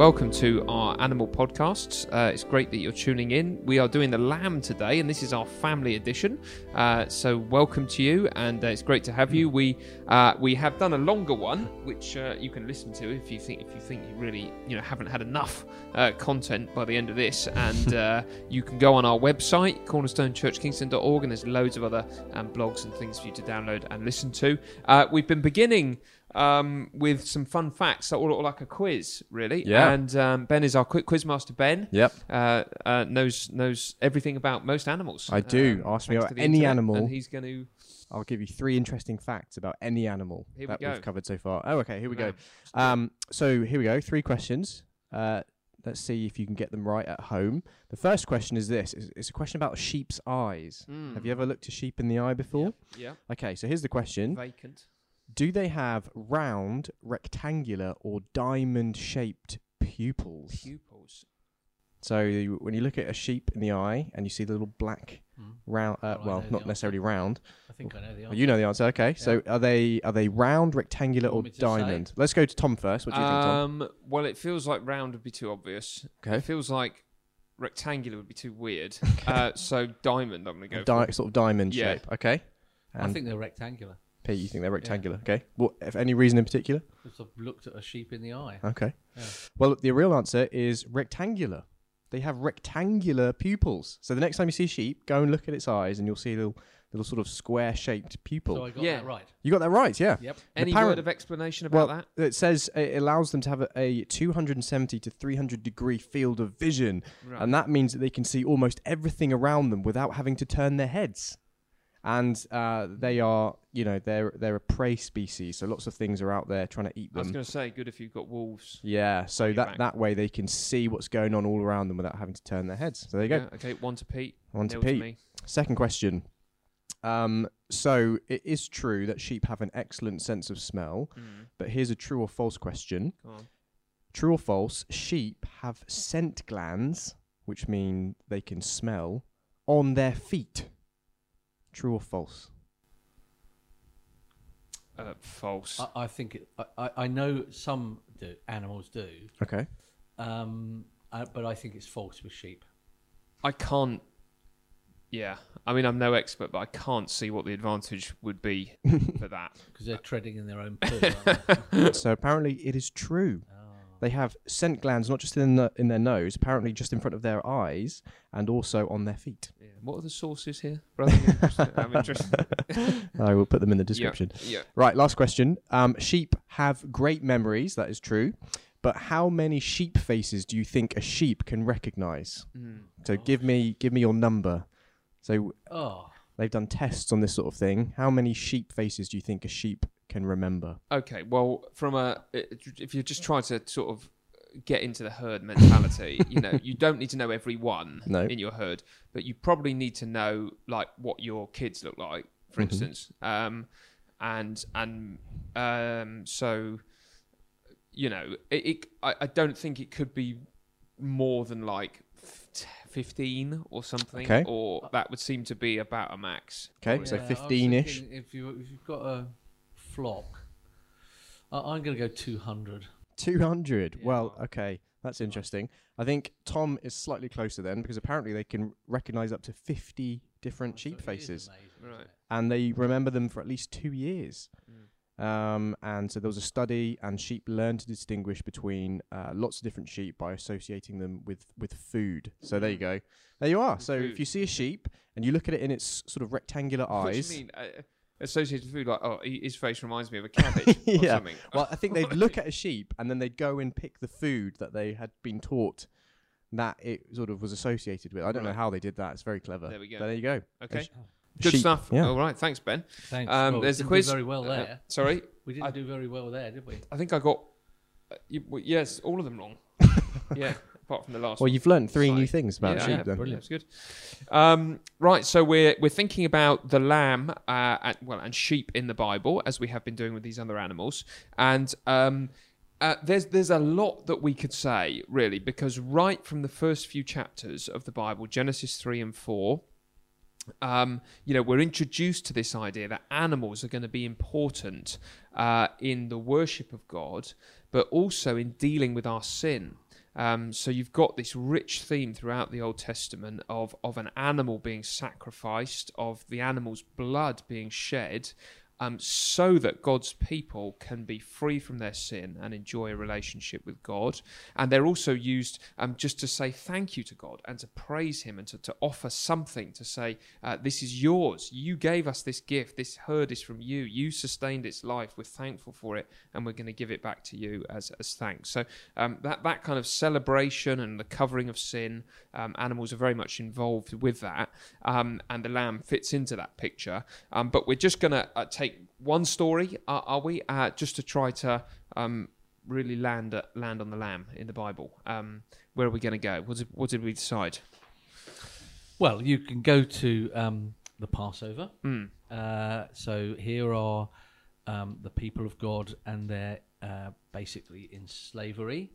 Welcome to our animal podcasts. Uh, it's great that you're tuning in. We are doing the lamb today, and this is our family edition. Uh, so, welcome to you, and uh, it's great to have you. We uh, we have done a longer one, which uh, you can listen to if you think if you think you really you know haven't had enough uh, content by the end of this, and you can go on our website cornerstonechurchkingston.org, and there's loads of other um, blogs and things for you to download and listen to. We've been beginning um, with some fun facts, so all, all like a quiz, really. Yeah. And um, Ben is our quick quiz master. Ben Yep. uh, uh, knows knows everything about most animals. I do. Um, Ask me about any internet, animal. and he's going to. I'll give you three interesting facts about any animal Here that go. we've covered so far. Oh, okay. Here we go. Um, so here we go. Three questions. Uh, let's see if you can get them right at home. The first question is this: It's, it's a question about sheep's eyes. Hmm. Have you ever looked a sheep in the eye before? Yeah. Okay. So here's the question: Vacant. Do they have round, rectangular, or diamond-shaped pupils? Pupils. So you, when you look at a sheep in the eye and you see the little black Mm. round, uh, I well, know the not answer. necessarily round. I think I know the answer. you know the answer. Okay. So are they are they round, rectangular, or want say? diamond? Let's go to Tom first. What do you think, Tom? Um, well, it feels like round would be too obvious. Okay. It feels like rectangular would be too weird. Uh, so diamond, I'm going to go A di- for. sort of diamond Yeah. shape. Okay. I think they're rectangular. Pete, you think they're rectangular? Okay. What? If any reason in particular? Because I've looked at a sheep in the eye. Okay. Yeah. Well, the real answer is rectangular. They have rectangular pupils. So the next time you see a sheep, go and look at its eyes, and you'll see a little little sort of square-shaped pupil. So I got Yeah. that right. you got that right, yeah. Yep. Any apparent- word of explanation about well, that? it says it allows them to have a, a 270 to 300 degree field of vision, Right. and that means that they can see almost everything around them without having to turn their heads. And uh, they are, you know, they're they're a prey species, so lots of things are out there trying to eat them. I was going to say, good if you've got wolves. Yeah, so that that way they can see what's going on all around them without having to turn their heads. So there you go. Okay, one to Pete. one to Pete. me. Second question. Um, so it is true that sheep have an excellent sense of smell, Mm, but here's a true or false question. True or false? Sheep have scent glands, which mean they can smell, on their feet. True or false? Uh, false. I, I think it, I, I- I know some do, animals do, Okay. um, uh, but I think it's false with sheep. I can't. Yeah, I mean, I'm no expert, but I can't see what the advantage would be for that. Because they're treading in their own poo. aren't they? so apparently it is true. Oh. They have scent glands not just in the, in their nose, apparently just in front of their eyes and also on their feet. Yeah. What are the sources here, brother? I'm interested. I will put them in the description. Yeah. Right, last question. Um, sheep have great memories, that is true. But how many sheep faces do you think a sheep can recognize? Mm. So give me give me your number. So Oh, they've done tests on this sort of thing. How many sheep faces do you think a sheep can remember? Okay, well, from a if you're just trying to sort of get into the herd mentality, you know, you don't need to know everyone No. in your herd, but you probably need to know like what your kids look like, for Mhm. instance, um, and and um, so you know, it, it I, I don't think it could be more than like. f- 15 or something Okay. or that would seem to be about a max Okay, so Yeah, I was 15-ish. If you if you've got a flock, I, I'm going to go 200. 200. Yeah. Well, okay. That's interesting. I think Tom is slightly closer then because apparently they can recognize up to 50 different So sheep is faces amazing, Right. and they remember them for at least two years. Mm. Um, and so there was a study, and sheep learn to distinguish between uh, lots of different sheep by associating them with, with food. So there you go. There you are. With so food. if you see a sheep and you look at it in its sort of rectangular What do eyes, you mean? Uh, associated food like oh, he- his face reminds me of a cabbage or Yeah. something. well, I think they'd look at a sheep and then they'd go and pick the food that they had been taught that it sort of was associated with. I don't know how they did that. It's very clever. There we go. But there you go. Okay, sh- good sheep- stuff. Yeah. All right, thanks, Ben. Thanks. Um, Well, there's we a didn't quiz. Do very well Uh, there. sorry, we didn't I- do very well there, did we? I think I got uh, you, well, yes, all of them wrong. yeah, apart from the last. Well, you've learned three new things about yeah, sheep yeah, then. brilliant. That's good. Um, right, so we're we're thinking about the lamb, uh, and, well, and sheep in the Bible, as we have been doing with these other animals, and um, uh, there's there's a lot that we could say really, because right from the first few chapters of the Bible, Genesis three and four. Um, you know, we're introduced to this idea that animals are going to be important uh, in the worship of God, but also in dealing with our sin. Um, so you've got this rich theme throughout the Old Testament of of an animal being sacrificed, of the animal's blood being shed, um, so that God's people can be free from their sin and enjoy a relationship with God. And they're also used um, just to say thank you to God and to praise Him and to, to offer something to say, uh, This is yours. You gave us this gift. This herd is from you. You sustained its life. We're thankful for it and we're going to give it back to you as, as thanks. So um, that, that kind of celebration and the covering of sin, um, animals are very much involved with that. Um, and the lamb fits into that picture. Um, but we're just going to uh, take one story, uh, are we? Uh, just to try to um, really land uh, land on the lamb in the Bible. Um, where are we going to go? What did, what did we decide? Well, you can go to um, the Passover. Mm. Uh, so here are um, the people of God, and they're uh, basically in slavery.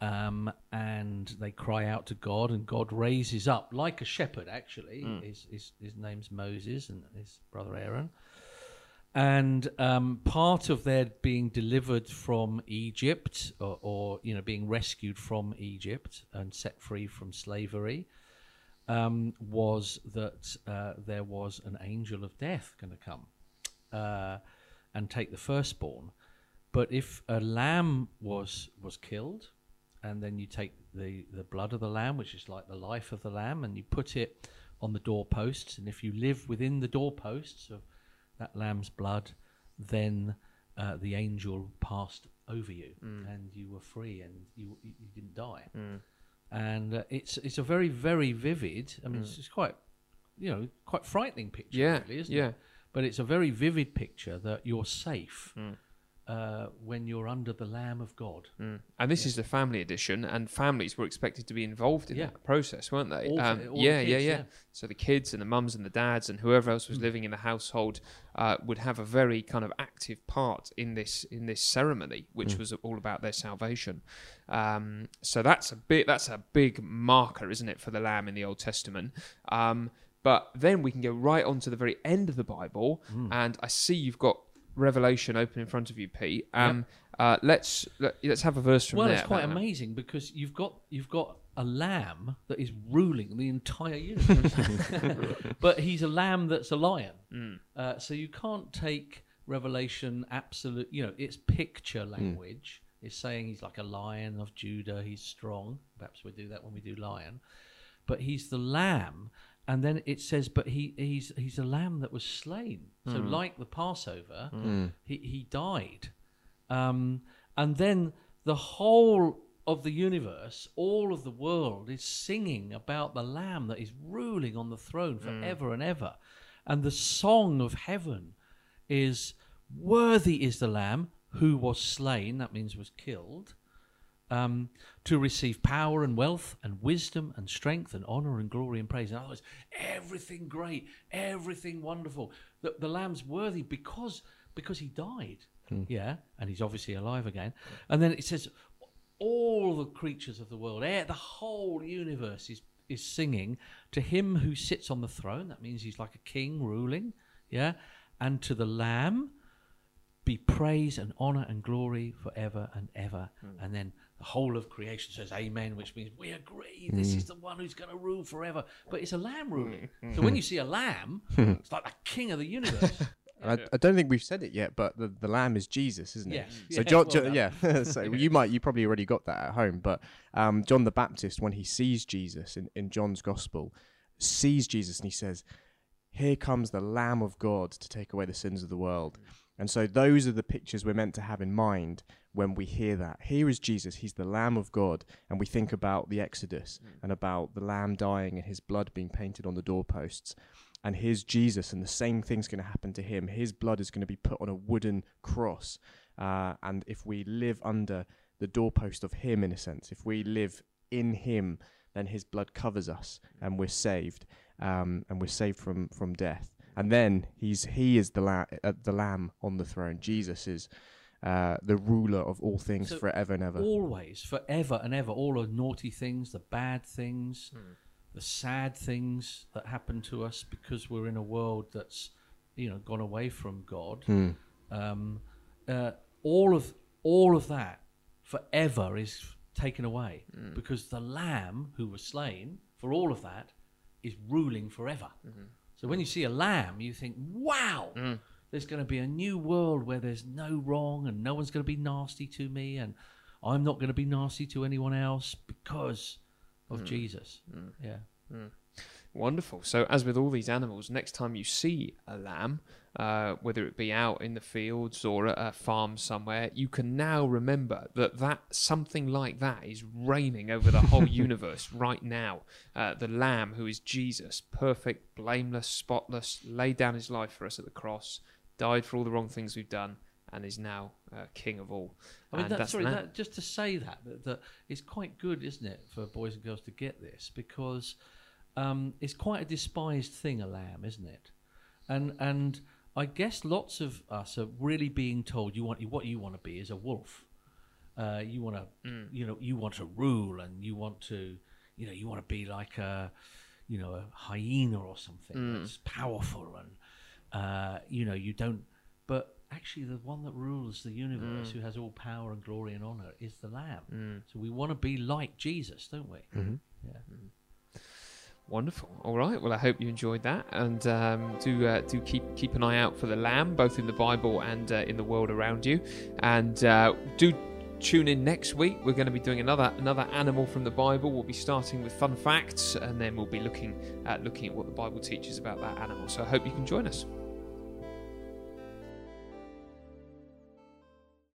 Um, and they cry out to God, and God raises up like a shepherd. Actually, his, his his name's Moses, and his brother Aaron. And um, part of their being delivered from Egypt, or, or you know, being rescued from Egypt and set free from slavery, um, was that uh, there was an angel of death going to come uh, and take the firstborn. But if a lamb was was killed, and then you take the, the blood of the lamb, which is like the life of the lamb, and you put it on the doorposts, and if you live within the doorposts of that lamb's blood, then uh, the angel passed over you, and you were free, and you you, you didn't die. And uh, it's it's a very very vivid. I mean, it's, it's quite you know quite frightening picture, Yeah, really, isn't yeah. it? But it's a very vivid picture that you're safe uh, when you're under the Lamb of God. Mm. And this is the family edition, and families were expected to be involved in Yeah. that process, weren't they? All- um, all yeah, yeah, kids, yeah, yeah. So the kids and the mums and the dads and whoever else Mm. was living in the household uh, would have a very kind of active part in this in this ceremony, which Mm. was all about their salvation. Um, so that's a bit that's a big marker, isn't it, for the lamb in the Old Testament? Um, but then we can go right on to the very end of the Bible, Mm. and I see you've got Revelation open in front of you, Pete. Um, uh, let's let, let's have a verse from well, there. Well, it's quite about that. amazing because you've got you've got a lamb that is ruling the entire universe, but he's a lamb that's a lion. Mm. Uh, so you can't take Revelation absolute. You know, it's picture language. It's saying he's like a lion of Judah. He's strong. Perhaps we do that when we do lion, but he's the lamb. And then it says, but he, he's he's a lamb that was slain. So hmm. like the Passover, hmm. he he died. Um, and then the whole of the universe, all of the world, is singing about the Lamb that is ruling on the throne hmm. forever and ever. And the song of heaven is Worthy is the Lamb who was slain, that means was killed, um, to receive power and wealth and wisdom and strength and honor and glory and praise. In other words, everything great, everything wonderful. The, the Lamb's worthy because because he died. Yeah, and he's obviously alive again. And then it says, all the creatures of the world, eh, the whole universe is is singing to him who sits on the throne. That means he's like a king ruling. Yeah, and to the Lamb be praise and honor and glory forever and ever. And then the whole of creation says amen, which means we agree this is mm. the one who's going to rule forever. But it's a lamb ruling. Mm. So when you see a lamb, hmm. it's like the king of the universe. I, I don't think we've said it yet, but the, the lamb is Jesus, isn't it? Yes. So Yeah, John, well Jo- done. yeah. so you might, you probably already got that at home, but um, John the Baptist, when he sees Jesus in, in John's Gospel, sees Jesus and he says, "Here comes the Lamb of God to take away the sins of the world." And so those are the pictures we're meant to have in mind when we hear that. Here is Jesus, he's the Lamb of God, and we think about the Exodus and about the Lamb dying and his blood being painted on the doorposts. And here's Jesus, and the same thing's going to happen to him. His blood is going to be put on a wooden cross. Uh, and if we live under the doorpost of him, in a sense, if we live in him, then his blood covers us and we're saved. Um, and we're saved from, from death. And then he's he is the la- uh, the lamb on the throne. Jesus is uh, the ruler of all things So forever and ever. Always, forever and ever, all the naughty things, the bad things, the sad things that happen to us because we're in a world that's, you know, gone away from God. Um, uh, all of all of that forever is taken away because the lamb who was slain for all of that is ruling forever. Mm-hmm. So when you see a lamb, you think, wow, mm. there's going to be a new world where there's no wrong and no one's going to be nasty to me and I'm not going to be nasty to anyone else because of mm. Jesus. Mm. Yeah. Wonderful. So, as with all these animals, next time you see a lamb, uh, whether it be out in the fields or at a farm somewhere, you can now remember that that something like that is reigning over the whole universe right now. Uh, the Lamb, who is Jesus, perfect, blameless, spotless, laid down his life for us at the cross, died for all the wrong things we've done, and is now uh, King of all. I mean, that, sorry, that, just to say that, that, that it's quite good, isn't it, for boys and girls to get this because um, it's quite a despised thing, a lamb, isn't it? And and I guess lots of us are really being told you want what you want to be is a wolf. Uh, you want to, mm. you know, you want to rule, and you want to, you know, you want to be like a, you know, a hyena or something mm. that's powerful, and uh, you know, you don't. But actually, the one that rules the universe, mm. who has all power and glory and honor, is the Lamb. So we want to be like Jesus, don't we? Mm-hmm. Yeah. Wonderful. All right. Well, I hope you enjoyed that, and um, do uh, do keep keep an eye out for the lamb, both in the Bible and uh, in the world around you, and uh, do tune in next week. We're going to be doing another another animal from the Bible. We'll be starting with fun facts, and then we'll be looking at looking at what the Bible teaches about that animal. So I hope you can join us.